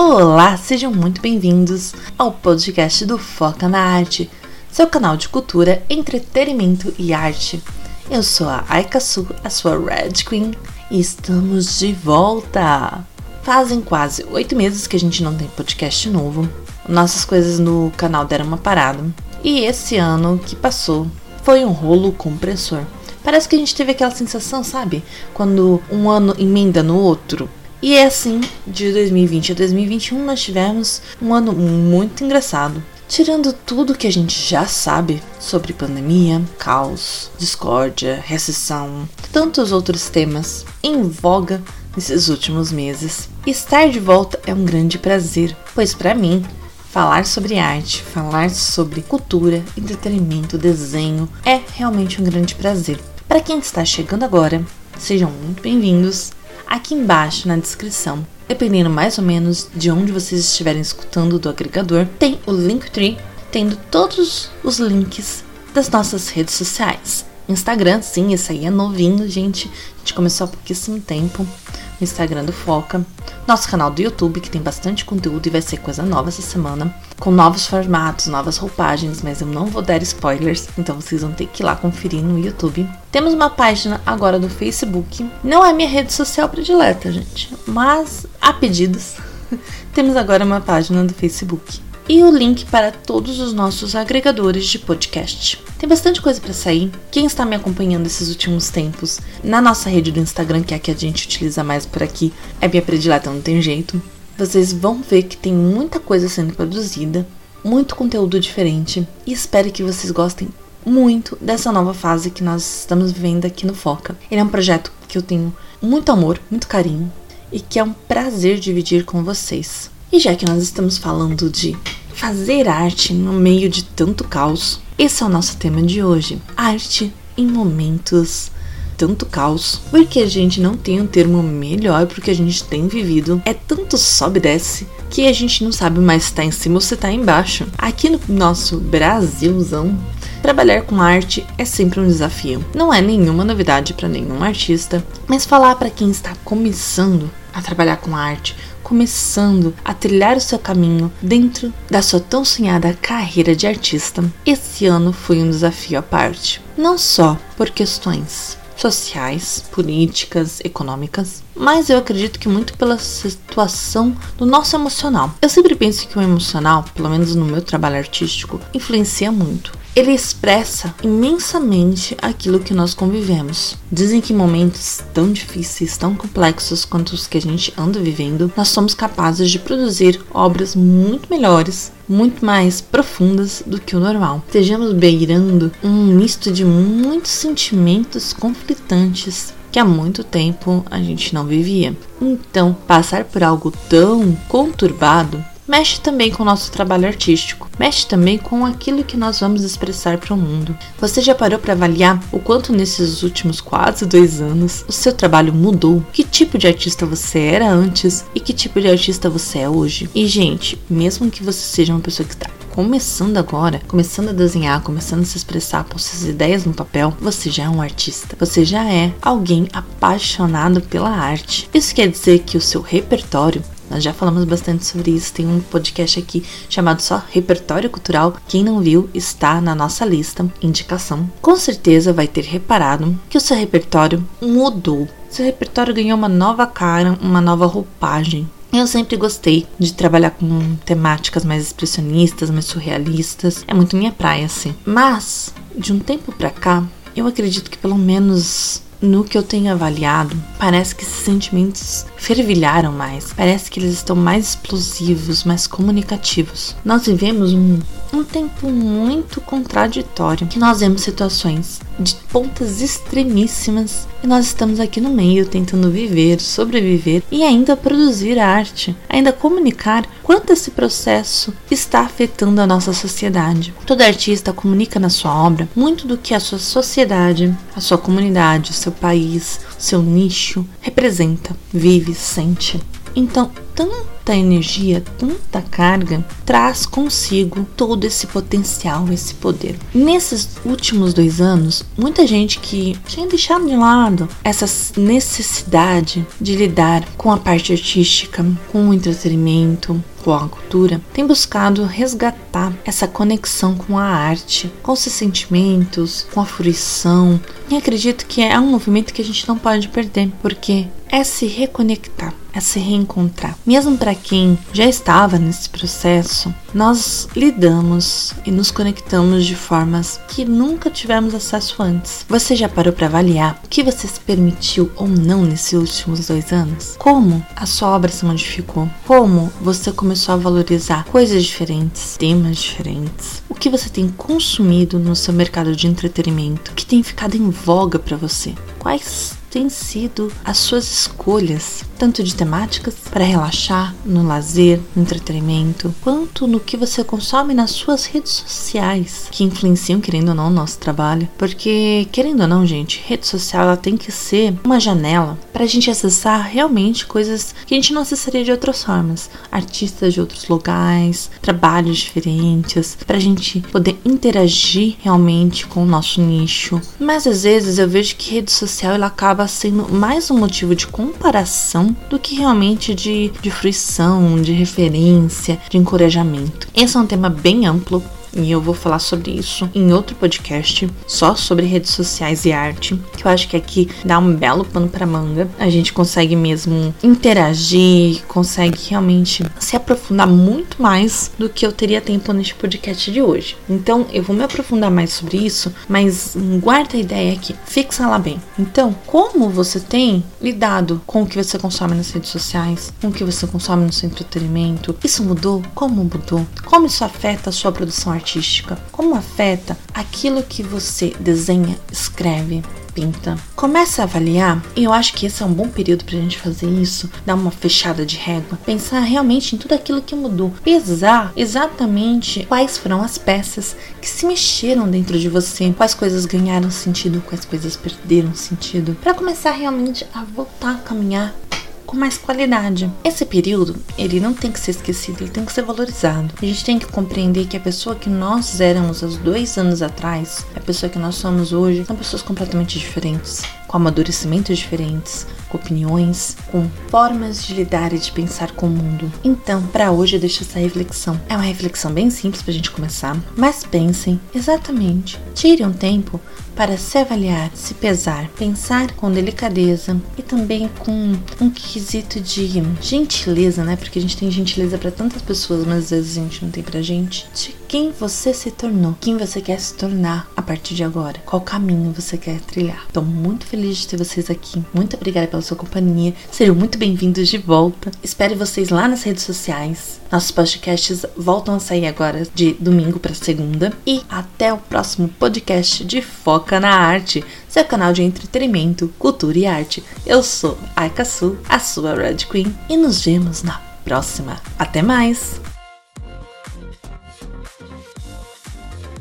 Olá, sejam muito bem-vindos ao podcast do Foca na Arte, seu canal de cultura, entretenimento e arte. Eu sou a Aika Su, a sua Red Queen, e estamos de volta! Fazem quase oito meses que a gente não tem podcast novo. Nossas coisas no canal deram uma parada. E esse ano que passou foi um rolo compressor. Parece que a gente teve aquela sensação, sabe? Quando um ano emenda no outro. E é assim, de 2020 a 2021 nós tivemos um ano muito engraçado. Tirando tudo que a gente já sabe sobre pandemia, caos, discórdia, recessão, tantos outros temas em voga nesses últimos meses, estar de volta é um grande prazer, pois para mim falar sobre arte, falar sobre cultura, entretenimento, desenho é realmente um grande prazer. Para quem está chegando agora, sejam muito bem-vindos aqui embaixo na descrição. Dependendo mais ou menos de onde vocês estiverem escutando do agregador, tem o Linktree, tendo todos os links das nossas redes sociais. Instagram, sim, esse aí é novinho, gente. A gente começou há pouquíssimo tempo. Instagram do Foca. Nosso canal do YouTube, que tem bastante conteúdo e vai ser coisa nova essa semana. Com novos formatos, novas roupagens, mas eu não vou dar spoilers, então vocês vão ter que ir lá conferir no YouTube. Temos uma página agora do Facebook. Não é minha rede social predileta, gente, mas a pedidos. Temos agora uma página do Facebook e o link para todos os nossos agregadores de podcast. Tem bastante coisa para sair. Quem está me acompanhando esses últimos tempos na nossa rede do Instagram, que é a que a gente utiliza mais por aqui, é minha predileta, não tem jeito. Vocês vão ver que tem muita coisa sendo produzida, muito conteúdo diferente e espero que vocês gostem muito dessa nova fase que nós estamos vivendo aqui no Foca. Ele é um projeto que eu tenho muito amor, muito carinho e que é um prazer dividir com vocês. E já que nós estamos falando de fazer arte no meio de tanto caos, esse é o nosso tema de hoje: arte em momentos tanto caos, porque a gente não tem um termo melhor pro que a gente tem vivido. É tanto sobe e desce que a gente não sabe mais se tá em cima ou se tá embaixo. Aqui no nosso Brasilzão, Trabalhar com arte é sempre um desafio. Não é nenhuma novidade para nenhum artista, mas falar para quem está começando a trabalhar com arte, começando a trilhar o seu caminho dentro da sua tão sonhada carreira de artista, esse ano foi um desafio à parte. Não só por questões sociais, políticas, econômicas, mas eu acredito que muito pela situação do nosso emocional. Eu sempre penso que o emocional, pelo menos no meu trabalho artístico, influencia muito ele expressa imensamente aquilo que nós convivemos. Dizem que em momentos tão difíceis, tão complexos quanto os que a gente anda vivendo, nós somos capazes de produzir obras muito melhores, muito mais profundas do que o normal. Estejamos beirando um misto de muitos sentimentos conflitantes que há muito tempo a gente não vivia. Então, passar por algo tão conturbado mexe também com o nosso trabalho artístico, mexe também com aquilo que nós vamos expressar para o mundo. Você já parou para avaliar o quanto nesses últimos quase dois anos o seu trabalho mudou? Que tipo de artista você era antes e que tipo de artista você é hoje? E, gente, mesmo que você seja uma pessoa que está começando agora, começando a desenhar, começando a se expressar com suas ideias no papel, você já é um artista. Você já é alguém apaixonado pela arte. Isso quer dizer que o seu repertório nós já falamos bastante sobre isso. Tem um podcast aqui chamado só Repertório Cultural. Quem não viu, está na nossa lista, indicação. Com certeza vai ter reparado que o seu repertório mudou. Seu repertório ganhou uma nova cara, uma nova roupagem. Eu sempre gostei de trabalhar com temáticas mais expressionistas, mais surrealistas. É muito minha praia, assim. Mas, de um tempo pra cá, eu acredito que pelo menos no que eu tenho avaliado, parece que esses sentimentos fervilharam mais. Parece que eles estão mais explosivos, mais comunicativos. Nós vivemos um, um tempo muito contraditório, que nós vemos situações de pontas extremíssimas e nós estamos aqui no meio tentando viver, sobreviver e ainda produzir arte, ainda comunicar quanto esse processo está afetando a nossa sociedade. Todo artista comunica na sua obra muito do que a sua sociedade, a sua comunidade, o seu país, o seu nicho representa, vive, sente. Então, tanta energia, tanta carga, traz consigo todo esse potencial, esse poder. Nesses últimos dois anos, muita gente que tinha deixado de lado essa necessidade de lidar com a parte artística, com o entretenimento, com a cultura, tem buscado resgatar essa conexão com a arte, com seus sentimentos, com a fruição. E acredito que é um movimento que a gente não pode perder, porque é se reconectar, é se reencontrar. Mesmo para quem já estava nesse processo, nós lidamos e nos conectamos de formas que nunca tivemos acesso antes. Você já parou para avaliar o que você se permitiu ou não nesses últimos dois anos? Como a sua obra se modificou? Como você começou a valorizar coisas diferentes, temas diferentes? O que você tem consumido no seu mercado de entretenimento que tem ficado em voga para você? Quais têm sido as suas escolhas, tanto de temáticas para relaxar, no lazer, no entretenimento, quanto no que você consome nas suas redes sociais, que influenciam, querendo ou não, o nosso trabalho. Porque, querendo ou não, gente, rede social ela tem que ser uma janela para a gente acessar realmente coisas que a gente não acessaria de outras formas. Artistas de outros locais, trabalhos diferentes, para a gente poder interagir realmente com o nosso nicho. Mas às vezes eu vejo que rede social ela acaba acaba sendo mais um motivo de comparação do que realmente de, de fruição, de referência, de encorajamento. Esse é um tema bem amplo e eu vou falar sobre isso em outro podcast, só sobre redes sociais e arte, que eu acho que aqui dá um belo pano para manga. A gente consegue mesmo interagir, consegue realmente se aprofundar muito mais do que eu teria tempo neste podcast de hoje. Então, eu vou me aprofundar mais sobre isso, mas guarda a ideia aqui, fixa lá bem. Então, como você tem lidado com o que você consome nas redes sociais, com o que você consome no seu entretenimento? Isso mudou? Como mudou? Como isso afeta a sua produção artística? Como afeta aquilo que você desenha, escreve, pinta? Começa a avaliar, e eu acho que esse é um bom período pra gente fazer isso, dar uma fechada de régua, pensar realmente em tudo aquilo que mudou, pesar exatamente quais foram as peças que se mexeram dentro de você, quais coisas ganharam sentido, quais coisas perderam sentido, para começar realmente a voltar a caminhar com mais qualidade. Esse período, ele não tem que ser esquecido, ele tem que ser valorizado. A gente tem que compreender que a pessoa que nós éramos há dois anos atrás, a pessoa que nós somos hoje, são pessoas completamente diferentes, com amadurecimentos diferentes, com opiniões, com formas de lidar e de pensar com o mundo. Então, para hoje eu deixo essa reflexão. É uma reflexão bem simples para a gente começar, mas pensem exatamente. Tire um tempo para se avaliar, se pesar, pensar com delicadeza e também com um quesito de gentileza, né? Porque a gente tem gentileza para tantas pessoas, mas às vezes a gente não tem pra gente. De quem você se tornou, quem você quer se tornar a partir de agora, qual caminho você quer trilhar. Estou muito feliz de ter vocês aqui. Muito obrigada pela sua companhia. Sejam muito bem-vindos de volta. Espero vocês lá nas redes sociais. Nossos podcasts voltam a sair agora de domingo para segunda. E até o próximo podcast de Foca na Arte, seu canal de entretenimento, cultura e arte. Eu sou Aika Su, a sua Red Queen, e nos vemos na próxima. Até mais!